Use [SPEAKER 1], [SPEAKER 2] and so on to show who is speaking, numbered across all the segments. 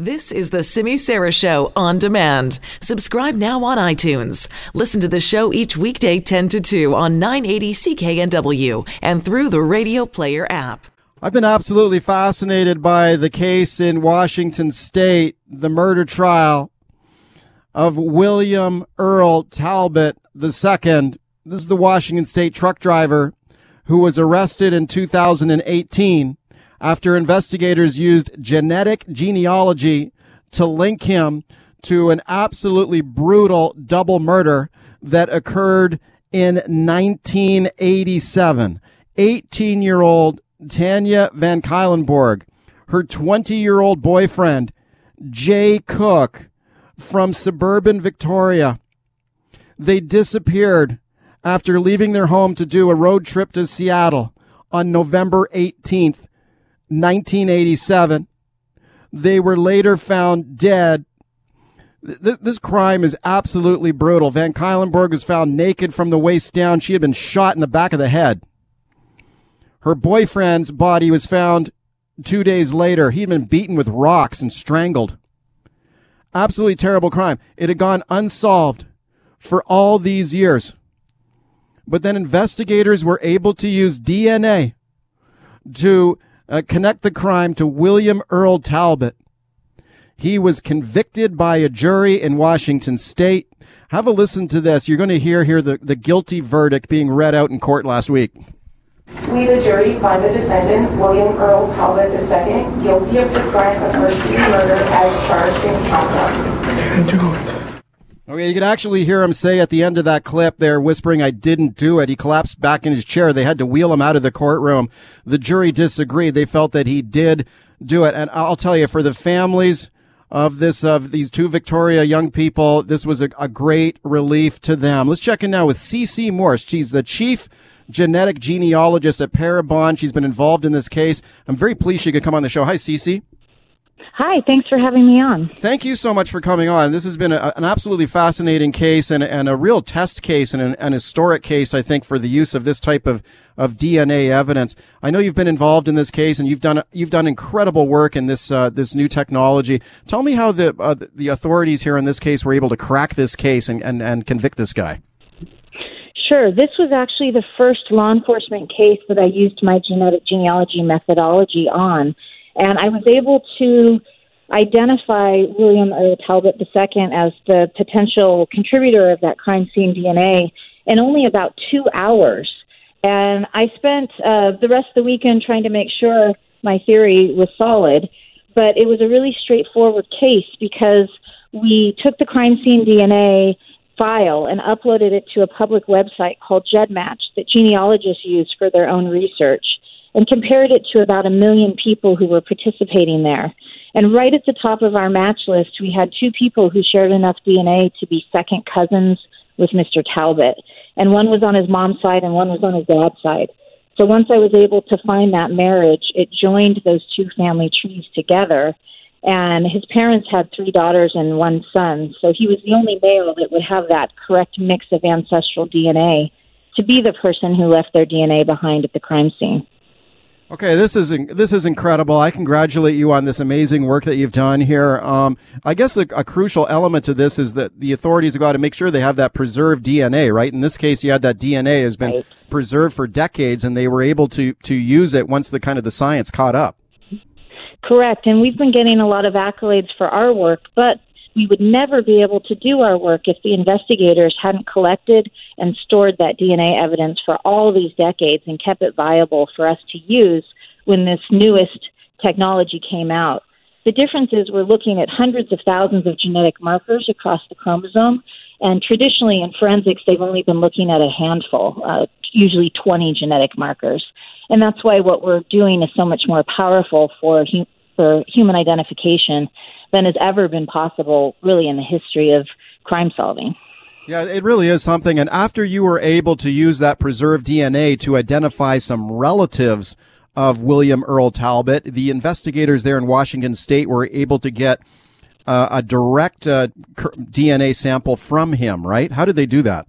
[SPEAKER 1] This is the Simi Sara Show on demand. Subscribe now on iTunes. Listen to the show each weekday 10 to 2 on 980 CKNW and through the Radio Player app.
[SPEAKER 2] I've been absolutely fascinated by the case in Washington State, the murder trial of William Earl Talbott II. This is the Washington State truck driver who was arrested in 2018 after investigators used genetic genealogy to link him to an absolutely brutal double murder that occurred in 1987. 18 year old Tanya Van Cuylenborg, her 20 year old boyfriend, Jay Cook, from suburban Victoria. They disappeared after leaving their home to do a road trip to Seattle on November 18th, 1987. They were later found dead. This crime is absolutely brutal. Van Cuylenborg was found naked from the waist down. She had been shot in the back of the head. Her boyfriend's body was found two days later. He'd been beaten with rocks and strangled. Absolutely terrible crime. It had gone unsolved for all these years. But then investigators were able to use DNA to uh, connect the crime to William Earl Talbott. He was convicted by a jury in Washington state. Have a listen to this. You're going to hear here the, the guilty verdict being read out in court last week.
[SPEAKER 3] We, the jury, find the defendant, William Earl Talbott II, guilty of the crime of first degree murder as charged in count
[SPEAKER 4] I didn't do it.
[SPEAKER 2] Okay, you could actually hear him say at the end of that clip there, whispering, I didn't do it. He collapsed back in his chair. They had to wheel him out of the courtroom. The jury disagreed. They felt that he did do it. And I'll tell you, for the families of this, of these two Victoria young people, this was a, a great relief to them. Let's check in now with CeCe Moore. She's the chief genetic genealogist at Parabon. She's been involved in this case. I'm very pleased she could come on the show. Hi, CeCe.
[SPEAKER 5] Hi, thanks for having me on.
[SPEAKER 2] Thank you so much for coming on. This has been a, an absolutely fascinating case and, and a real test case and an, an, historic case, I think, for the use of this type of, of DNA evidence. I know you've been involved in this case and you've done you've done incredible work in this uh, this new technology. Tell me how the uh, the authorities here in this case were able to crack this case and, and, and convict this guy.
[SPEAKER 5] Sure. This was actually the first law enforcement case that I used my genetic genealogy methodology on. And I was able to identify William Earl Talbott II as the potential contributor of that crime scene DNA in only about two hours. And I spent uh, the rest of the weekend trying to make sure my theory was solid. But it was a really straightforward case because we took the crime scene DNA file and uploaded it to a public website called GEDmatch that genealogists use for their own research and compared it to about a million people who were participating there. And right at the top of our match list, we had two people who shared enough DNA to be second cousins with Mr. Talbott. And one was on his mom's side and one was on his dad's side. So once I was able to find that marriage, it joined those two family trees together. And his parents had three daughters and one son. So he was the only male that would have that correct mix of ancestral DNA to be the person who left their DNA behind at the crime scene.
[SPEAKER 2] Okay, this is this is incredible. I congratulate you on this amazing work that you've done here. Um, I guess a, a, crucial element to this is that the authorities have got to make sure they have that preserved DNA, right? In this case, you had that DNA has been right. preserved for decades, and they were able to to use it once the kind of the science caught up.
[SPEAKER 5] Correct, and we've been getting a lot of accolades for our work, but we would never be able to do our work if the investigators hadn't collected and stored that DNA evidence for all these decades and kept it viable for us to use when this newest technology came out. The difference is we're looking at hundreds of thousands of genetic markers across the chromosome, and traditionally in forensics, they've only been looking at a handful, uh, usually 20 genetic markers. And that's why what we're doing is so much more powerful for, for human identification than has ever been possible, really, in the history of crime solving.
[SPEAKER 2] Yeah, it really is something. And after you were able to use that preserved DNA to identify some relatives of William Earl Talbott, the investigators there in Washington State were able to get uh, a direct uh, DNA sample from him, right? How did they do that?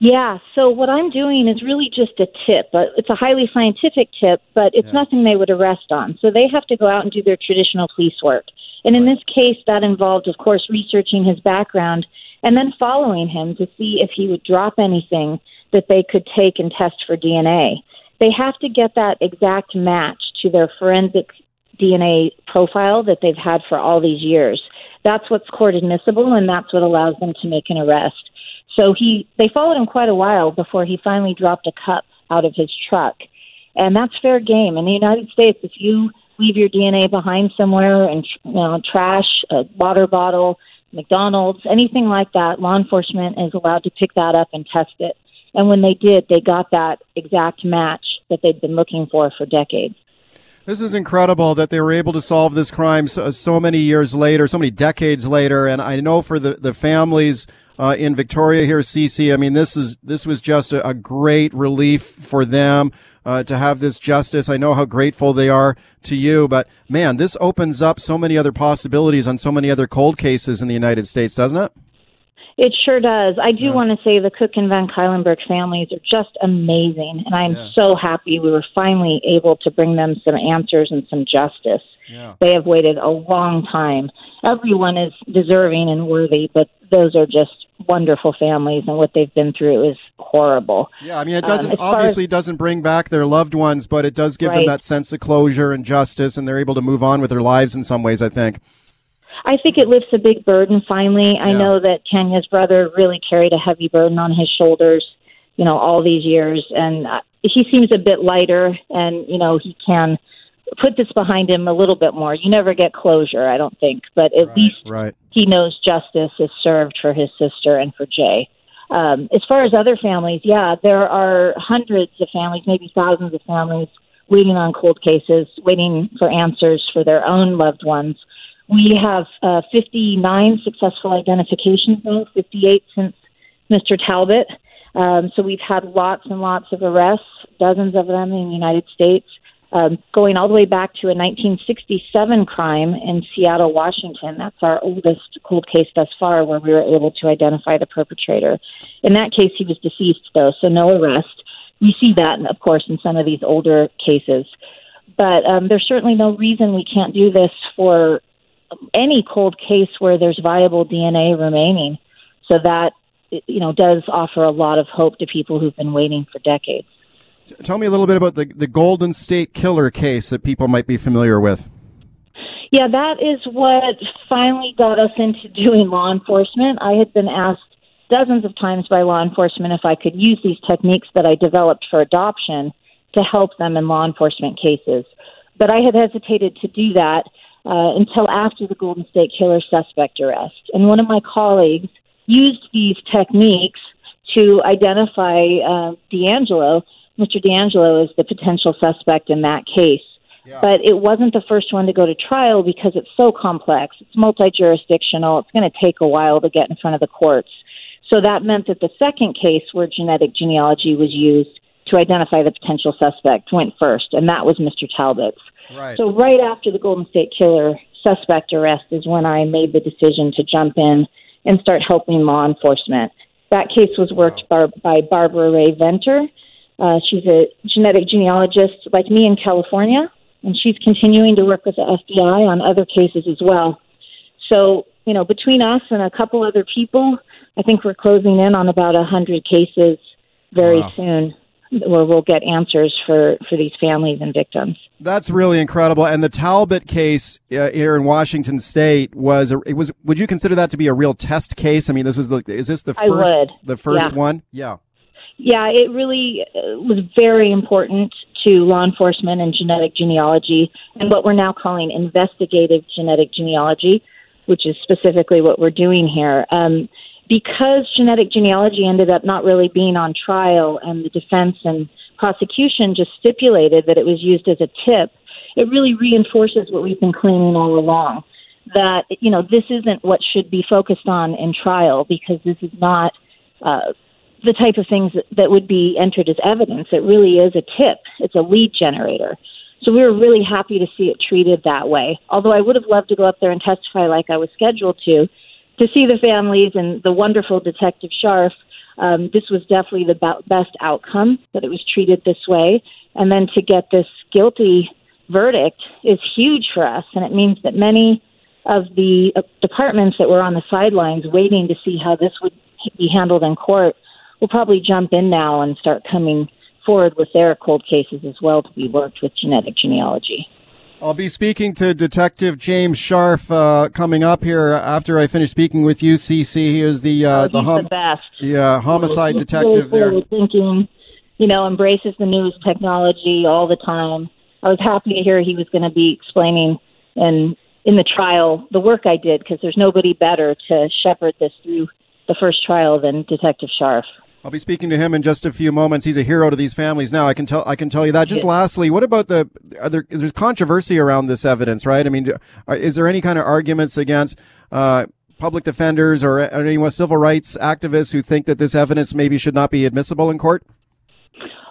[SPEAKER 5] Yeah, so what I'm doing is really just a tip. It's a highly scientific tip, but it's yeah. nothing they would arrest on. So they have to go out and do their traditional police work. And in this case, that involved, of course, researching his background and then following him to see if he would drop anything that they could take and test for DNA. They have to get that exact match to their forensic DNA profile that they've had for all these years. That's what's court admissible, and that's what allows them to make an arrest. So he, they followed him quite a while before he finally dropped a cup out of his truck, and that's fair game. In the United States, if you leave your DNA behind somewhere and you know, trash, a water bottle, McDonald's, anything like that, law enforcement is allowed to pick that up and test it. And when they did, they got that exact match that they'd been looking for for decades.
[SPEAKER 2] This is incredible that they were able to solve this crime so, so many years later, so many decades later. And I know for the, the families uh, in Victoria here, CeCe. I mean, this is this was just a, a great relief for them uh, to have this justice. I know how grateful they are to you, but man, this opens up so many other possibilities on so many other cold cases in the United States, doesn't it?
[SPEAKER 5] It sure does. I do yeah. want to say the Cook and Van Cuylenborg families are just amazing, and I'm yeah. so happy we were finally able to bring them some answers and some justice. Yeah. They have waited a long time. Everyone is deserving and worthy, but those are just wonderful families, and what they've been through is horrible.
[SPEAKER 2] Yeah, I mean, it doesn't um, obviously as, doesn't bring back their loved ones, but it does give right. them that sense of closure and justice, and they're able to move on with their lives in some ways. I think.
[SPEAKER 5] I think it lifts a big burden finally. Yeah. I know that Tanya's brother really carried a heavy burden on his shoulders, you know, all these years. And uh, he seems a bit lighter and, you know, he can put this behind him a little bit more. You never get closure, I don't think, but at
[SPEAKER 2] right,
[SPEAKER 5] least
[SPEAKER 2] right.
[SPEAKER 5] he knows justice is served for his sister and for Jay. Um, as far as other families, yeah, there are hundreds of families, maybe thousands of families waiting on cold cases, waiting for answers for their own loved ones. We have uh, 59 successful identifications now, 58 since Mr. Talbott. Um, so we've had lots and lots of arrests, dozens of them in the United States, um, going all the way back to a 1967 crime in Seattle, Washington. That's our oldest cold case thus far, where we were able to identify the perpetrator. In that case, he was deceased, though, so no arrest. We see that, of course, in some of these older cases. But um, there's certainly no reason we can't do this for any cold case where there's viable DNA remaining. So that you know does offer a lot of hope to people who've been waiting for decades.
[SPEAKER 2] Tell me a little bit about the the Golden State Killer case that people might be familiar with.
[SPEAKER 5] Yeah, that is what finally got us into doing law enforcement. I had been asked dozens of times by law enforcement if I could use these techniques that I developed for adoption to help them in law enforcement cases. But I had hesitated to do that uh, until after the Golden State Killer suspect arrest. And one of my colleagues used these techniques to identify uh, DeAngelo. Mr. DeAngelo is the potential suspect in that case. Yeah. But it wasn't the first one to go to trial because it's so complex. It's multi jurisdictional. It's going to take a while to get in front of the courts. So that meant that the second case where genetic genealogy was used to identify the potential suspect went first, and that was Mr. Talbott's.
[SPEAKER 2] Right.
[SPEAKER 5] So right after the Golden State Killer suspect arrest is when I made the decision to jump in and start helping law enforcement. That case was worked wow. by, by Barbara Ray Venter. Uh, she's a genetic genealogist like me in California, and she's continuing to work with the FBI on other cases as well. So, you know, between us and a couple other people, I think we're closing in on about a 100 cases very wow. soon where we'll get answers for, for these families and victims.
[SPEAKER 2] That's really incredible. And the Talbott case uh, here in Washington State was a, it was. Would you consider that to be a real test case? I mean, this is the is this the first the first
[SPEAKER 5] yeah.
[SPEAKER 2] one? Yeah.
[SPEAKER 5] Yeah, it really uh, was very important to law enforcement and genetic genealogy, and what we're now calling investigative genetic genealogy, which is specifically what we're doing here. Um, because genetic genealogy ended up not really being on trial and the defense and prosecution just stipulated that it was used as a tip, it really reinforces what we've been claiming all along that you know this isn't what should be focused on in trial because this is not uh, the type of things that, that would be entered as evidence. It really is a tip. It's a lead generator. So we were really happy to see it treated that way. Although I would have loved to go up there and testify like I was scheduled to, to see the families and the wonderful Detective Scharf. Um, this was definitely the best outcome that it was treated this way. And then to get this guilty verdict is huge for us. And it means that many of the uh, departments that were on the sidelines waiting to see how this would be handled in court will probably jump in now and start coming forward with their cold cases as well to be worked with genetic genealogy.
[SPEAKER 2] I'll be speaking to Detective James Scharf uh, coming up here after I finish speaking with you, CeCe. He is the uh,
[SPEAKER 5] oh, the, hom- the best.
[SPEAKER 2] Yeah, homicide
[SPEAKER 5] he's
[SPEAKER 2] detective
[SPEAKER 5] really
[SPEAKER 2] there.
[SPEAKER 5] Thinking, you know, embraces the newest technology all the time. I was happy to hear he was going to be explaining in in the trial the work I did because there's nobody better to shepherd this through the first trial than Detective Scharf.
[SPEAKER 2] I'll be speaking to him in just a few moments. He's a hero to these families now. I can tell. I can tell you that. Just lastly, what about the? There, there's controversy around this evidence, right? I mean, is there any kind of arguments against uh, public defenders or, or any civil rights activists who think that this evidence maybe should not be admissible in court?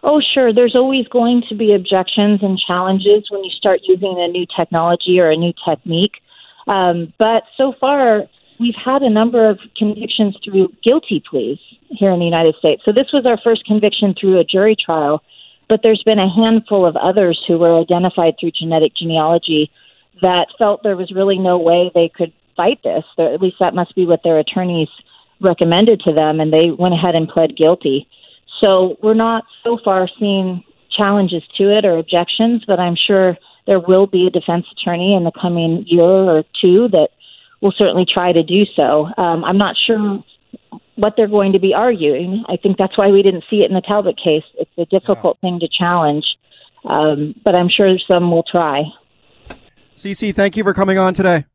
[SPEAKER 5] Oh, sure. There's always going to be objections and challenges when you start using a new technology or a new technique. Um, but so far, we've had a number of convictions through guilty pleas here in the United States. So this was our first conviction through a jury trial, but there's been a handful of others who were identified through genetic genealogy that felt there was really no way they could fight this. At least that must be what their attorneys recommended to them, and they went ahead and pled guilty. So we're not so far seeing challenges to it or objections, but I'm sure there will be a defense attorney in the coming year or two that will certainly try to do so. Um, I'm not sure what they're going to be arguing. I think that's why we didn't see it in the Talbott case. It's a difficult yeah. thing to challenge, um, but I'm sure some will try.
[SPEAKER 2] CeCe, thank you for coming on today.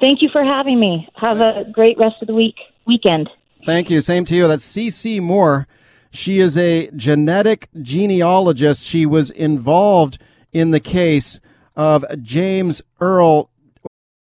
[SPEAKER 5] Thank you for having me. Have a great rest of the week weekend.
[SPEAKER 2] Thank you. Same to you. That's CeCe Moore. She is a genetic genealogist. She was involved in the case of James Earl.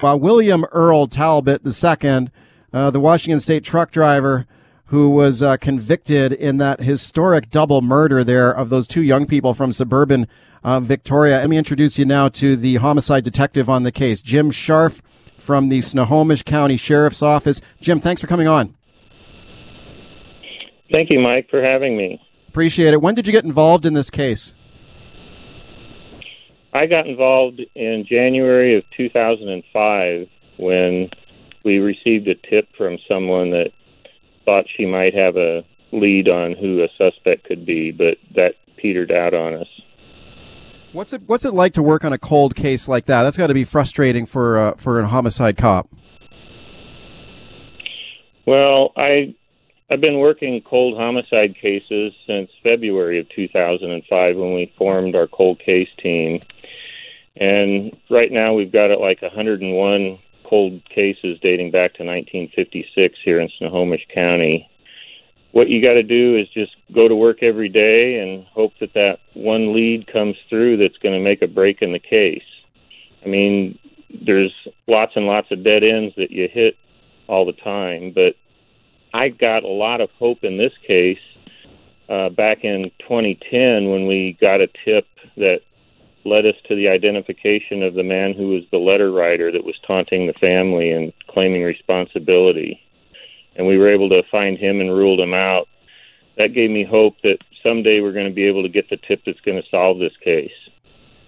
[SPEAKER 2] While William Earl Talbott II, uh, the Washington State truck driver who was uh, convicted in that historic double murder there of those two young people from suburban uh, Victoria. Let me introduce you now to the homicide detective on the case, Jim Scharf from the Snohomish County Sheriff's Office. Jim, thanks for coming on.
[SPEAKER 4] Thank you, Mike, for having me.
[SPEAKER 2] Appreciate it. When did you get involved in this case?
[SPEAKER 4] I got involved in January of 2005 when we received a tip from someone that thought she might have a lead on who a suspect could be, but that petered out on us.
[SPEAKER 2] What's it What's it like to work on a cold case like that? That's got to be frustrating for uh, for a homicide cop.
[SPEAKER 4] Well, I I've been working cold homicide cases since February of 2005 when we formed our cold case team. And right now we've got it like 101 cold cases dating back to 1956 here in Snohomish County. What you got to do is just go to work every day and hope that that one lead comes through that's going to make a break in the case. I mean, there's lots and lots of dead ends that you hit all the time, but I got a lot of hope in this case uh, back in 2010 when we got a tip that led us to the identification of the man who was the letter writer that was taunting the family and claiming responsibility. And we were able to find him and ruled him out. That gave me hope that someday we're going to be able to get the tip that's going to solve this case.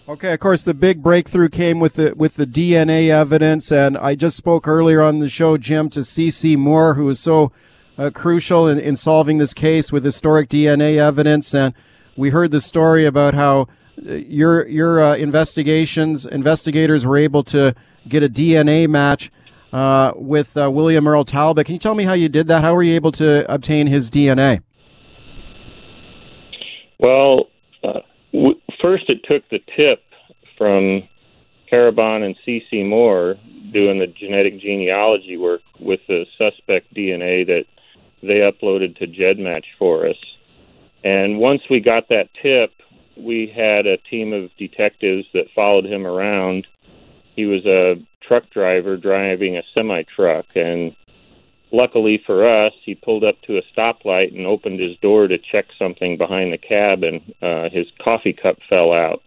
[SPEAKER 2] Okay, of course, the big breakthrough came with the with the DNA evidence, and I just spoke earlier on the show, Jim, to CeCe Moore, who was so uh, crucial in, in solving this case with historic DNA evidence. And we heard the story about how your your uh, investigations investigators were able to get a DNA match uh, with uh, William Earl Talbott. Can you tell me how you did that? How were you able to obtain his DNA?
[SPEAKER 4] Well, uh, w- first it took the tip from Parabon and CeCe Moore doing the genetic genealogy work with the suspect DNA that they uploaded to GEDmatch for us. And once we got that tip, we had a team of detectives that followed him around. He was a truck driver driving a semi truck, and luckily for us, he pulled up to a stoplight and opened his door to check something behind the cab, and uh, his coffee cup fell out.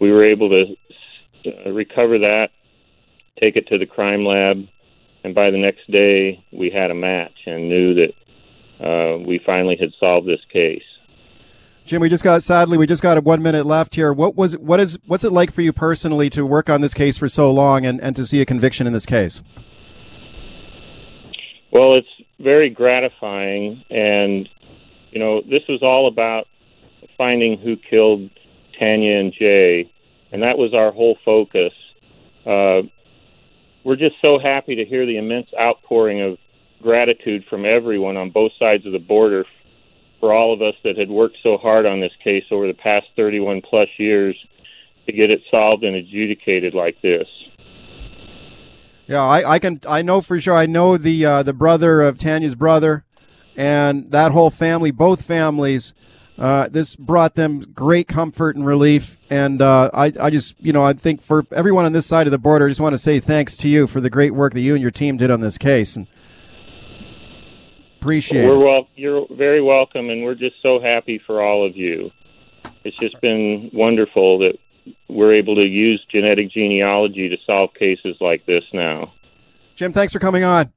[SPEAKER 4] We were able to recover that, take it to the crime lab, and by the next day, we had a match and knew that uh, we finally had solved this case.
[SPEAKER 2] Jim, we just got sadly we just got a one minute left here. What was what is what's it like for you personally to work on this case for so long and, and to see a conviction in this case?
[SPEAKER 4] Well, it's very gratifying, and you know this was all about finding who killed Tanya and Jay, and that was our whole focus. Uh, we're just so happy to hear the immense outpouring of gratitude from everyone on both sides of the border for all of us that had worked so hard on this case over the past 31 plus years to get it solved and adjudicated like this.
[SPEAKER 2] Yeah, I, I can I know for sure. I know the uh, the brother of Tanya's brother, and that whole family, both families. Uh, this brought them great comfort and relief, and uh, I I just you know I think for everyone on this side of the border, I just want to say thanks to you for the great work that you and your team did on this case, and appreciate
[SPEAKER 4] we're
[SPEAKER 2] it.
[SPEAKER 4] well, you're very welcome, and we're just so happy for all of you. It's just been wonderful that we're able to use genetic genealogy to solve cases like this now.
[SPEAKER 2] Jim, thanks for coming on.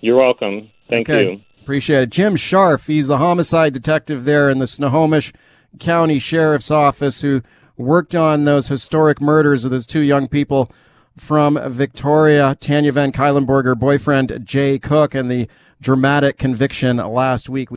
[SPEAKER 4] You're welcome. Thank
[SPEAKER 2] Okay.
[SPEAKER 4] you.
[SPEAKER 2] Appreciate it. Jim Scharf, he's the homicide detective there in the Snohomish County Sheriff's Office who worked on those historic murders of those two young people from Victoria, Tanya Van Cuylenborg, boyfriend Jay Cook, and the dramatic conviction last week.